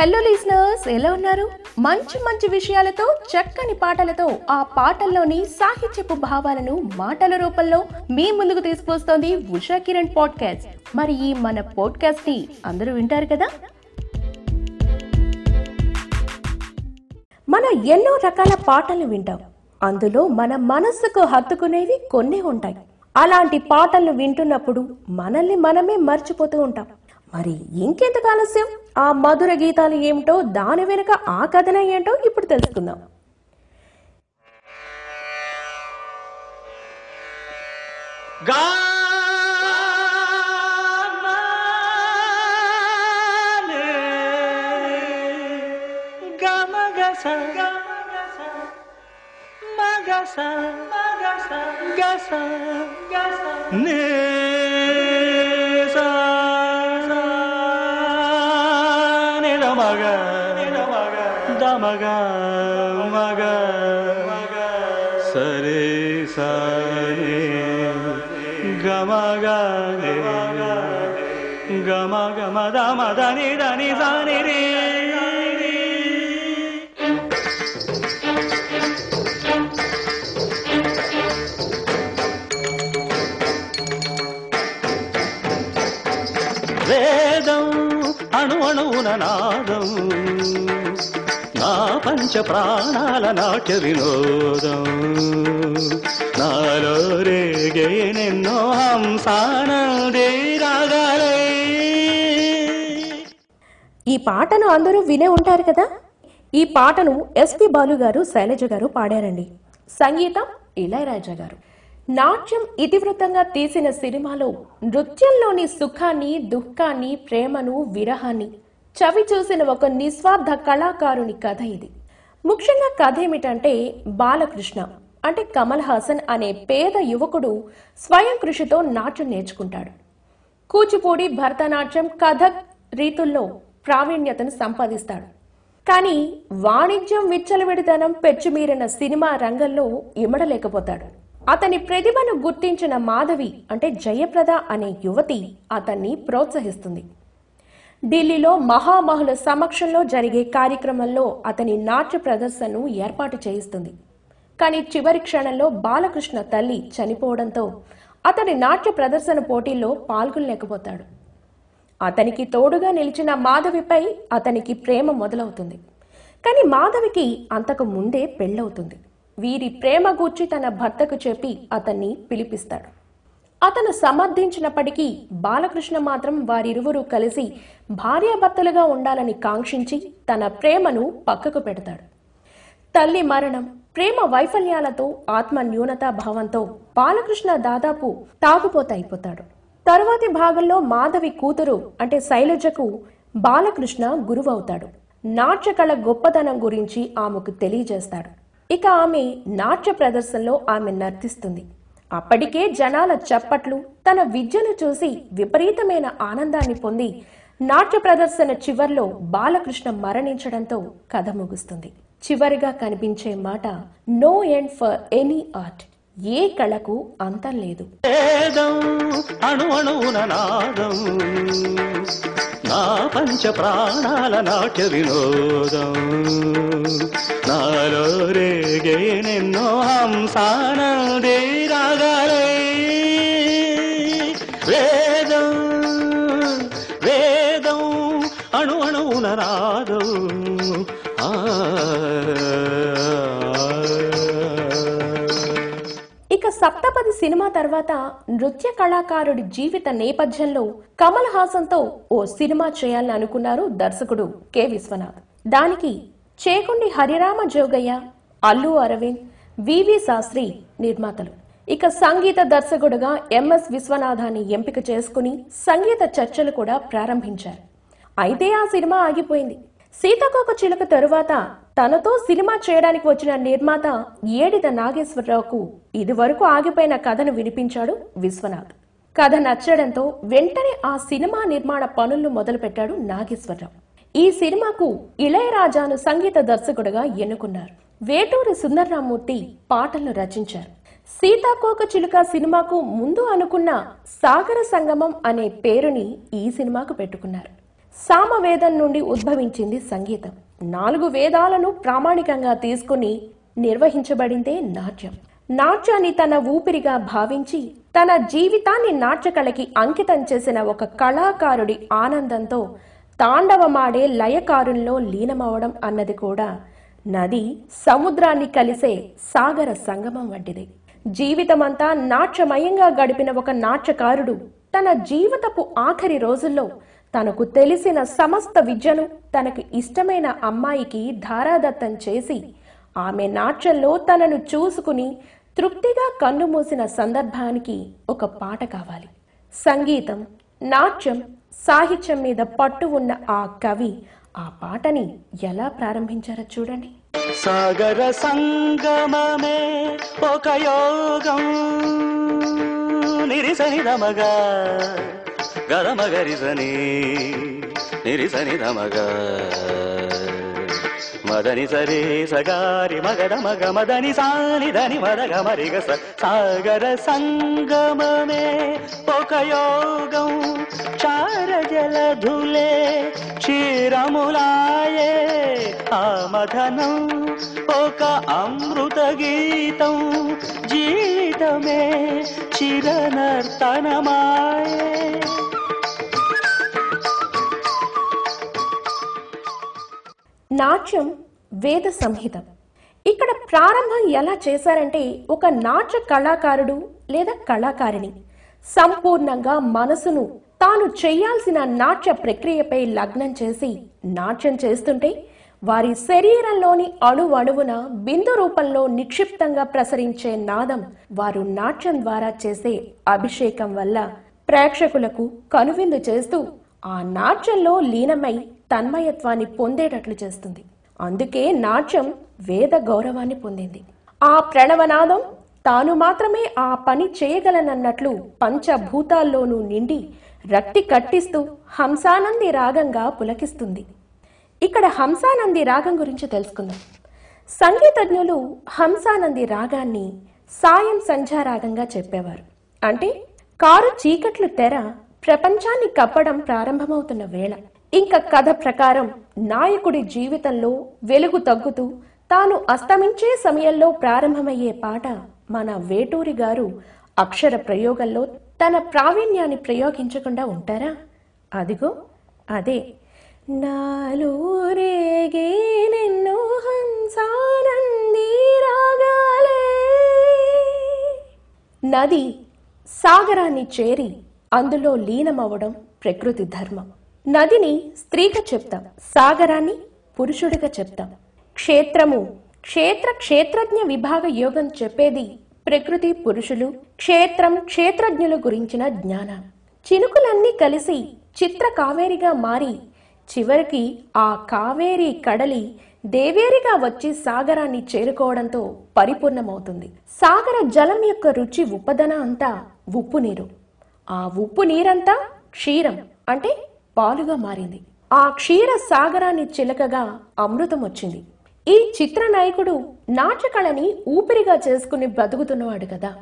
Hello listeners ఎలా ఉన్నారు? మంచి మంచి విషయాలతో చక్కని పాటలతో ఆ పాటల్లోని సాహిత్యపు భావాలను మాటల రూపంలో మీ ముందుకు తీసుకొస్తోంది ఉషా కిరణ్ పాడ్కాస్ట్ మరి ఈ మన పాడ్కాస్ట్ని అందరూ వింటారు కదా? మనం ఎన్నో రకాల పాటలు వింటాం. అందులో మన మనస్సుకు హత్తుకునేవి కొన్ని ఉంటాయి. అలాంటి పాటలు వింటున్నప్పుడు మనల్ని మనమే మర్చిపోతూ ఉంటాం. మరి ఇంకెంత ఆలస్యం ఆ మధుర గీతాలు ఏమిటో దాని వెనుక ఆ కథన ఏంటో ఇప్పుడు తెలుసుకుందాం. సరే సరే గమ గరే గమ గమ దమ దని దని దని రే. వేదం అణు అణువున నాదం. నా పంచ ప్రాణాల నాట్య వినోదం. నాలో రేగే నిన్నో హంసానందే రాగాలే ఈ పాటను అందరూ వినే ఉంటారు కదా? ఈ పాటను ఎస్పి బాలు గారు శైలజ గారు పాడారండి. సంగీతం ఇళయరాజా గారు. నాట్యం ఇతివృత్తంగా తీసిన సినిమాలో నృత్యంలోని సుఖాన్ని దుఃఖాన్ని ప్రేమను విరహాన్ని చవి చూసిన ఒక నిస్వార్థ కళాకారుని కథ ఇది. ముఖ్యంగా కథ ఏమిటంటే బాలకృష్ణ అంటే కమల్ హాసన్ అనే పేద యువకుడు స్వయం కృషితో నాట్యం నేర్చుకుంటాడు. కూచిపూడి భరతనాట్యం కథక్ రీతుల్లో ప్రావీణ్యతను సంపాదిస్తాడు. కానీ వాణిజ్యం విచ్చలవిడితనం పెచ్చుమీరిన సినిమా రంగంలో ఇమడలేకపోతాడు. అతని ప్రతిభను గుర్తించిన మాధవి అంటే జయప్రద అనే యువతి అతన్ని ప్రోత్సహిస్తుంది. ఢిల్లీలో మహామహుల సమక్షంలో జరిగే కార్యక్రమంలో అతని నాట్య ప్రదర్శనను ఏర్పాటు చేయిస్తుంది. కానీ చివరి క్షణంలో బాలకృష్ణ తల్లి చనిపోవడంతో అతని నాట్య ప్రదర్శన పోటీల్లో పాల్గొనలేకపోతాడు. అతనికి తోడుగా నిలిచిన మాధవిపై అతనికి ప్రేమ మొదలవుతుంది. కానీ మాధవికి అంతకు ముందే పెళ్ళవుతుంది. వీరి ప్రేమ గూర్చి తన భర్తకు చెప్పి అతన్ని పిలిపిస్తాడు. అతను సమర్థించినప్పటికీ బాలకృష్ణ మాత్రం వారిరువురు కలిసి భార్యాభర్తలుగా ఉండాలని కాంక్షించి తన ప్రేమను పక్కకు పెడతాడు. తల్లి మరణం ప్రేమ వైఫల్యాలతో ఆత్మ న్యూనతా భావంతో బాలకృష్ణ దాదాపు తాగుపోతైపోతాడు తరువాతి భాగంలో మాధవి కూతురు అంటే శైలజకు బాలకృష్ణ గురువవుతాడు. నాట్యకళ గొప్పతనం గురించి ఆమెకు తెలియజేస్తాడు. ఇక ఆమె నాట్య ప్రదర్శనలో ఆమె నర్తిస్తుంది. అప్పటికే జనాల చప్పట్లు తన విద్యను చూసి విపరీతమైన ఆనందాన్ని పొంది నాట్య ప్రదర్శన చివర్లో బాలకృష్ణ మరణించడంతో కథ ముగుస్తుంది. చివరిగా కనిపించే మాట no end for any art ఏ కళకు అంతం లేదు. అణు నా పంచ ప్రాణాల నాట్య వినోదం నాలో రేగే నిన్నో హంసానందే ప్రాణమున రాదు ఆ. ఇక సప్తపది సినిమా తర్వాత నృత్య కళాకారుడి జీవిత నేపథ్యంలో కమల్ హాసన్తో ఓ సినిమా చేయాలని అనుకున్నారు దర్శకుడు కె. విశ్వనాథ్. దానికి చేకుండి హరిరామ జోగయ్య అల్లు అరవింద్ వివి శాస్త్రి నిర్మాతలు. ఇక సంగీత దర్శకుడుగా ఎంఎస్ విశ్వనాథాన్ని ఎంపిక చేసుకుని సంగీత చర్చలు కూడా ప్రారంభించారు. అయితే ఆ సినిమా ఆగిపోయింది. సీతాకోక చిలుక తరువాత తనతో సినిమా చేయడానికి వచ్చిన నిర్మాత ఏడిద నాగేశ్వరరావుకు ఇదివరకు ఆగిపోయిన కథను వినిపించాడు విశ్వనాథ్. కథ నచ్చడంతో వెంటనే ఆ సినిమా నిర్మాణ పనులను మొదలుపెట్టాడు నాగేశ్వరరావు. ఈ సినిమాకు ఇళయరాజాను సంగీత దర్శకుడుగా ఎన్నుకున్నారు. వేటూరి సుందర్రామూర్తి పాటలను రచించారు. సీతాకోక చిలుక సినిమాకు ముందు అనుకున్న సాగర సంగమం అనే పేరుని ఈ సినిమాకు పెట్టుకున్నారు. సామవేదం నుండి ఉద్భవించింది సంగీతం. నాలుగు వేదాలను ప్రామాణికంగా తీసుకుని నిర్వహించబడిందే నాట్యం. నాట్యాన్ని తన ఊపిరిగా భావించి తన జీవితాన్ని నాట్యకళకి అంకితం చేసిన ఒక కళాకారుడి ఆనందంతో తాండవమాడే లయకారుల్లో లీనమవడం అన్నది కూడా నది సముద్రాన్ని కలిసే సాగర సంగమం వంటిది. జీవితమంతా నాట్యమయంగా గడిపిన ఒక నాట్యకారుడు తన జీవితపు ఆఖరి రోజుల్లో తనకు తెలిసిన సమస్త విద్యను తనకు ఇష్టమైన అమ్మాయికి ధారాదత్తం చేసి ఆమె నాట్యంలో తనను చూసుకుని తృప్తిగా కన్నుమూసిన సందర్భానికి ఒక పాట కావాలి. సంగీతం నాట్యం సాహిత్యం మీద పట్టు ఉన్న ఆ కవి ఆ పాటని ఎలా ప్రారంభించారో చూడండి. సాగర సంగమమే ఒక యోగం నిరిసని దమగా గదమగరిసని నిరిసని దమగ మదని సరే సగారి మగద మగ మదని సాని దని మదగ మరిగ సాగర సంగమమే. ఒక యోగం చార జలధులే క్షీరములాయే. ఆ మథనం ఒక అమృత గీతం జీవితమే చిరనర్తనమాయే. నాట్యం వేద సంహితం. ఇక్కడ ప్రారంభం ఎలా చేశారంటే ఒక నాట్య కళాకారుడు లేదా కళాకారిణి సంపూర్ణంగా మనసును తాను చేయాల్సిన నాట్య ప్రక్రియపై లగ్నం చేసి నాట్యం చేస్తుంటే వారి శరీరంలోని అణువణువున బిందు రూపంలో నిక్షిప్తంగా ప్రసరించే నాదం వారు నాట్యం ద్వారా చేసే అభిషేకం వల్ల ప్రేక్షకులకు కనువిందు చేస్తూ ఆ నాట్యంలో లీనమై తన్మయత్వాన్ని పొందేటట్లు చేస్తుంది. అందుకే నాట్యం వేద గౌరవాన్ని పొందింది. ఆ ప్రణవనాదం తాను మాత్రమే ఆ పని చేయగలనన్నట్లు పంచభూతాల్లోనూ నిండి రక్తి కట్టిస్తూ హంసానంది రాగంగా పులకిస్తుంది. ఇక్కడ హంసానంది రాగం గురించి తెలుసుకుందాం. సంగీతజ్ఞులు హంసానంది రాగాన్ని సాయం సంధ్యారాగంగా చెప్పేవారు. అంటే కారు చీకట్లు తెర ప్రపంచాన్ని కప్పడం ప్రారంభమవుతున్న వేళ. ఇంకా కథ ప్రకారం నాయకుడి జీవితంలో వెలుగు తగ్గుతూ తాను అస్తమించే సమయంలో ప్రారంభమయ్యే పాట మన వేటూరి గారు అక్షర ప్రయోగంలో తన ప్రావీణ్యాన్ని ప్రయోగించకుండా ఉంటారా? అదిగో అదే. నాలో రేగే నిన్నో హంసానంది రాగాలే. నది సాగరాన్ని చేరి అందులో లీనమవ్వడం ప్రకృతి ధర్మం. నదిని స్త్రీగా చెప్తాం సాగరాన్ని పురుషుడిగా చెప్తాం. క్షేత్రము క్షేత్ర క్షేత్రజ్ఞ విభాగ యోగం చెప్పేది ప్రకృతి పురుషులు క్షేత్రం క్షేత్రజ్ఞుల గురించిన జ్ఞానం. చినుకులన్నీ కలిసి చిత్ర కావేరిగా మారి చివరికి ఆ కావేరి కడలి దేవేరిగా వచ్చి సాగరాన్ని చేరుకోవడంతో పరిపూర్ణమవుతుంది. సాగర జలం యొక్క రుచి ఉప్పదన అంతా ఉప్పు నీరు. ఆ ఉప్పు నీరంతా క్షీరం అంటే పాలుగా మారింది. ఆ క్షీర సాగరాన్ని చిలకగా అమృతం వచ్చింది. ఈ చిత్ర నాయకుడు నాటకళని ఊపిరిగా చేసుకుని బ్రతుకుతున్నవాడు కదా.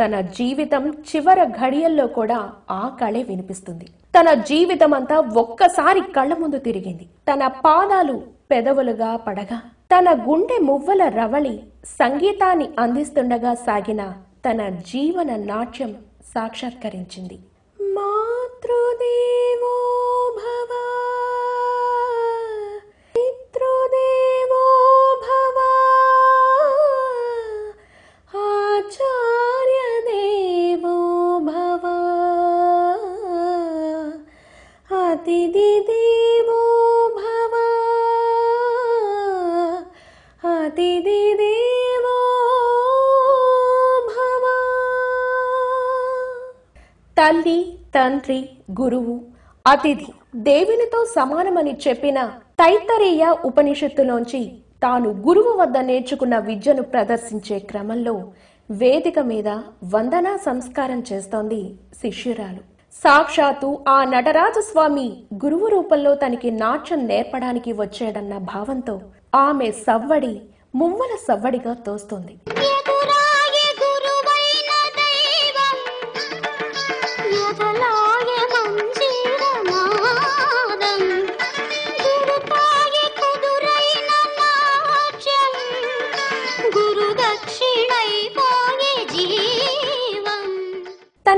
తన జీవితం చివర ఘడియల్లో కూడా ఆ కళే వినిపిస్తుంది. తన జీవితం అంతా ఒక్కసారి కళ్ళ ముందు తిరిగింది. తన పాదాలు పెదవులుగా పడగా తన గుండె మువ్వల రవళి సంగీతాన్ని అందిస్తుండగా సాగిన తన జీవన నాట్యం సాక్షాత్కరించింది. మాతృదేవో భవ పితృదేవో భవ ఆచార్యదేవో భవ అతిథి దేవో భవ అతిథి దేవో భవ తల్లి తండ్రి గురువు అతిథి దేవునితో సమానమని చెప్పిన తైతరేయ ఉపనిషత్తులోంచి తాను గురువు వద్ద నేర్చుకున్న విద్యను ప్రదర్శించే క్రమంలో వేదిక మీద వందనా సంస్కారం చేస్తోంది శిష్యురాలు. సాక్షాత్తు ఆ నటరాజస్వామి గురువు రూపంలో తనకి నాట్యం నేర్పడానికి వచ్చాడన్న భావంతో ఆమె సవ్వడి మువ్వల సవ్వడిగా తోస్తోంది.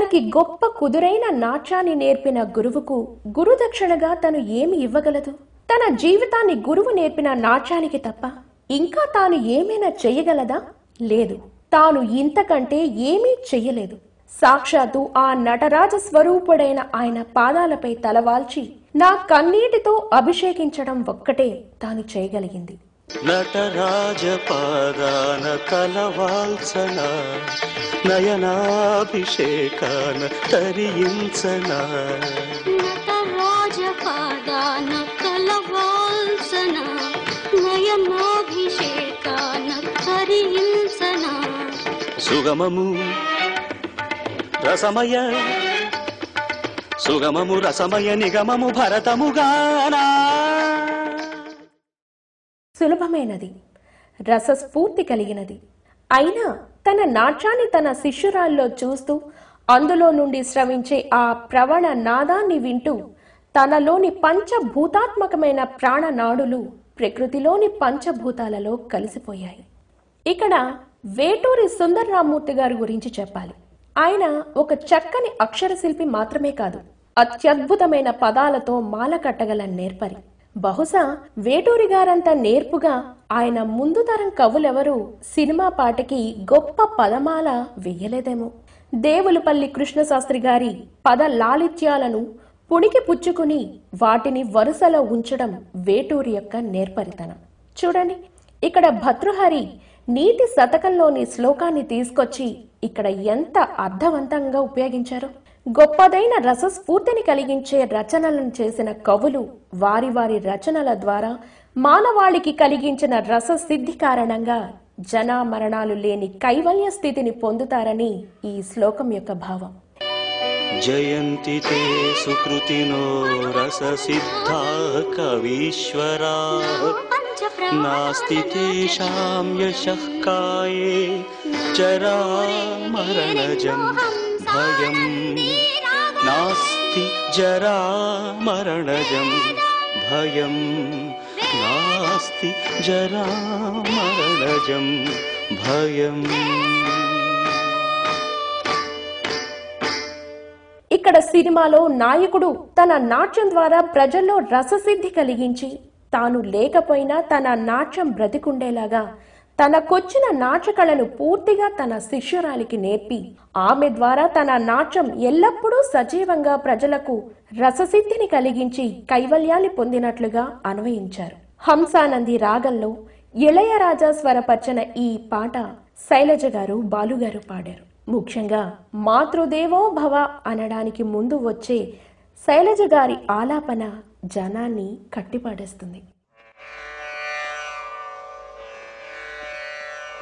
తనకి గొప్ప కుదురైన నాట్యాన్ని నేర్పిన గురువుకు గురుదక్షిణగా తను ఏమి ఇవ్వగలదు? తన జీవితాన్ని గురువు నేర్పిన నాట్యానికి తప్ప ఇంకా తాను ఏమైనా చెయ్యగలదా? లేదు. తాను ఇంతకంటే ఏమీ చెయ్యలేదు. సాక్షాత్తు ఆ నటరాజ స్వరూపుడైన ఆయన పాదాలపై తలవాల్చి నా కన్నీటితో అభిషేకించడం ఒక్కటే తాను చేయగలిగింది. నటరాజ పాదాన తలవాల్సన నయనాభిషేకాన తరించన నటరాజపాదాన కలవాల్సన నయనాభిషేకాన కరించన సుగమము రసమయ సుగమము రసమయ నిగమము భరతముగానా. సులభమైనది. రసస్ఫూర్తి కలిగినది. అయినా తన నాట్యాన్ని తన శిష్యురాల్లో చూస్తూ అందులో నుండి స్రవించే ఆ ప్రవణ నాదాన్ని వింటూ తనలోని పంచభూతాత్మకమైన ప్రాణనాడులు ప్రకృతిలోని పంచభూతాలలో కలిసిపోయాయి. ఇక్కడ వేటూరి సుందర్రామూర్తి గారి గురించి చెప్పాలి. ఆయన ఒక చక్కని అక్షరశిల్పి మాత్రమే కాదు అత్యద్భుతమైన పదాలతో మాల కట్టగల నేర్పరి. బహుశా వేటూరి గారంత నేర్పుగా ఆయన ముందు తరం కవులెవరూ సినిమా పాటకి గొప్ప పదమాల వేయలేదేమో. దేవులపల్లి కృష్ణశాస్త్రి గారి పద లాలిత్యాలను పుణికి పుచ్చుకుని వాటిని వరుసలో ఉంచడం వేటూరి యొక్క నేర్పరితనం. చూడండి ఇక్కడ భర్తృహరి నీటి శతకంలోని శ్లోకాన్ని తీసుకొచ్చి ఇక్కడ ఎంత అర్థవంతంగా ఉపయోగించారో. గొప్పదైన రసస్ఫూర్తిని కలిగించే రచనలను చేసిన కవులు వారి వారి రచనల ద్వారా మానవాళికి కలిగించిన రససిద్ధి కారణంగా జనా మరణాలు లేని కైవల్య స్థితిని పొందుతారని ఈ శ్లోకం యొక్క భావం. జయంతి తే సుకృతినో రససిద్ధా కవీశ్వరా. నాస్తి తేషాం యశః కాయే. జరామరణజం భయం నాస్తి జరామరణజం భయం నాస్తి జరామరణజం భయం ఇక్కడ సినిమాలో నాయకుడు తన నాట్యం ద్వారా ప్రజల్లో రససిద్ధి కలిగించి తాను లేకపోయినా తన నాట్యం బ్రతికుండేలాగా తనకొచ్చిన నాట్యకళను పూర్తిగా తన శిష్యురాలికి నేర్పి ఆమె ద్వారా తన నాట్యం ఎల్లప్పుడూ సజీవంగా ప్రజలకు రససిద్ధిని కలిగించి కైవల్యాన్ని పొందినట్లుగా అన్వయించారు. హంసానంది రాగంలో ఇళయరాజా స్వరపర్చన ఈ పాట శైలజ గారు బాలుగారు పాడారు. ముఖ్యంగా మాతృదేవో భవ అనడానికి ముందు వచ్చే శైలజ గారి ఆలాపన జనాన్ని కట్టిపడేస్తుంది.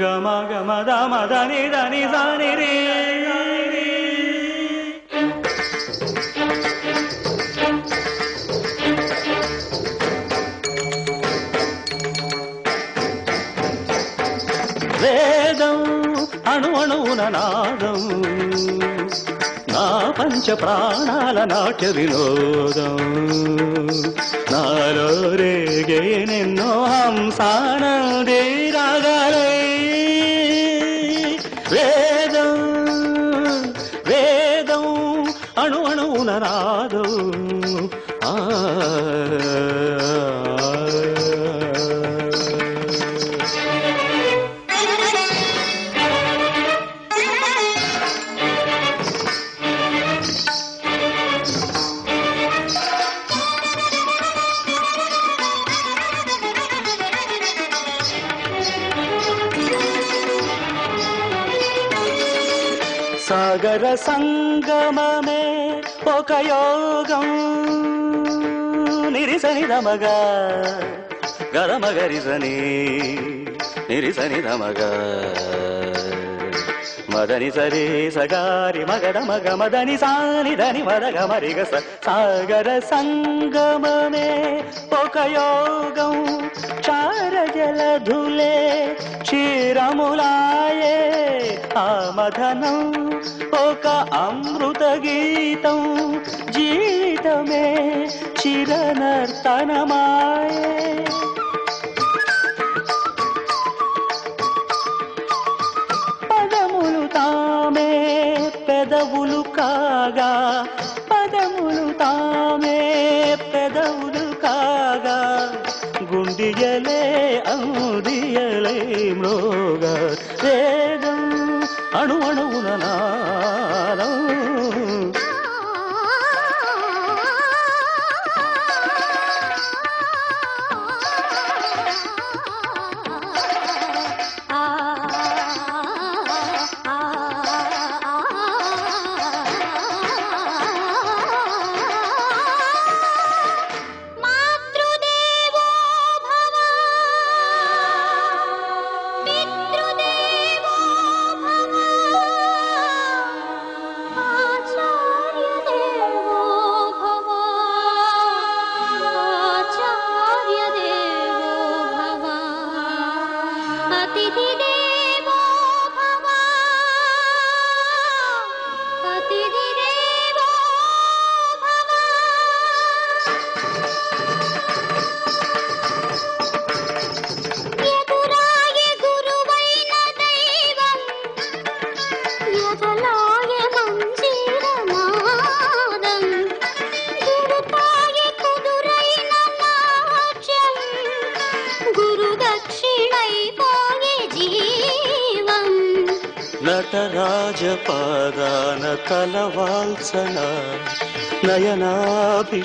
గమ గమ దమ దని దని దని రే వేదం అణు అణువున నాదం ప్రపంచ ప్రాణాల నాట్య వినోదం. నాలో రేగే నిన్నో హంసానందే రాగాలే వేదం వేదం అణు అణువున రాదు ఆ సాగర సంగమమే ఒక యోగం. నిరిసని రమగా గరమగరిసని నిరిసని రమగా. మదని సరే సగారి మగడ మగ మదని సాని దని మదగ మరిగ సాగర సంగమమే. ఒక యోగం చార జలధులే క్షీరములాయే. ఆ మదనం ఒక అమృత గీతం జీవితమే చిరనర్తనమాయే. ராகா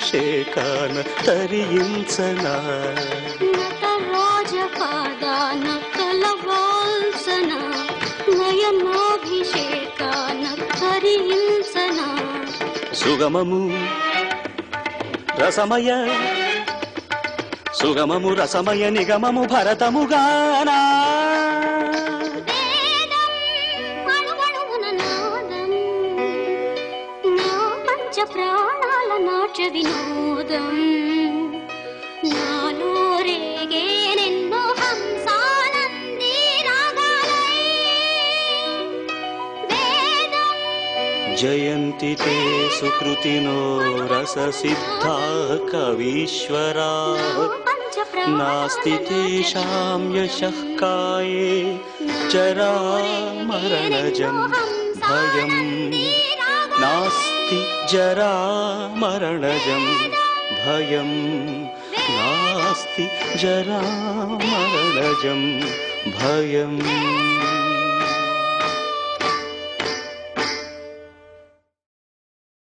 నయనాభిషేకాన తరించన నటరాజ పాదాన కలవాల్సన. నయనాభిషేకాన కరించన సుగమము రసమయ సుగమము రసమయ నిగమము భరతముగానా. जयन्ति ते सुकृतिनो रससिद्धाः कवीश्वरा नास्ति तेषां यशः काये। जरामरणजं भयम्। नास्ति जरामरणजं भयम्। नास्ति जरामरणजं भयम्।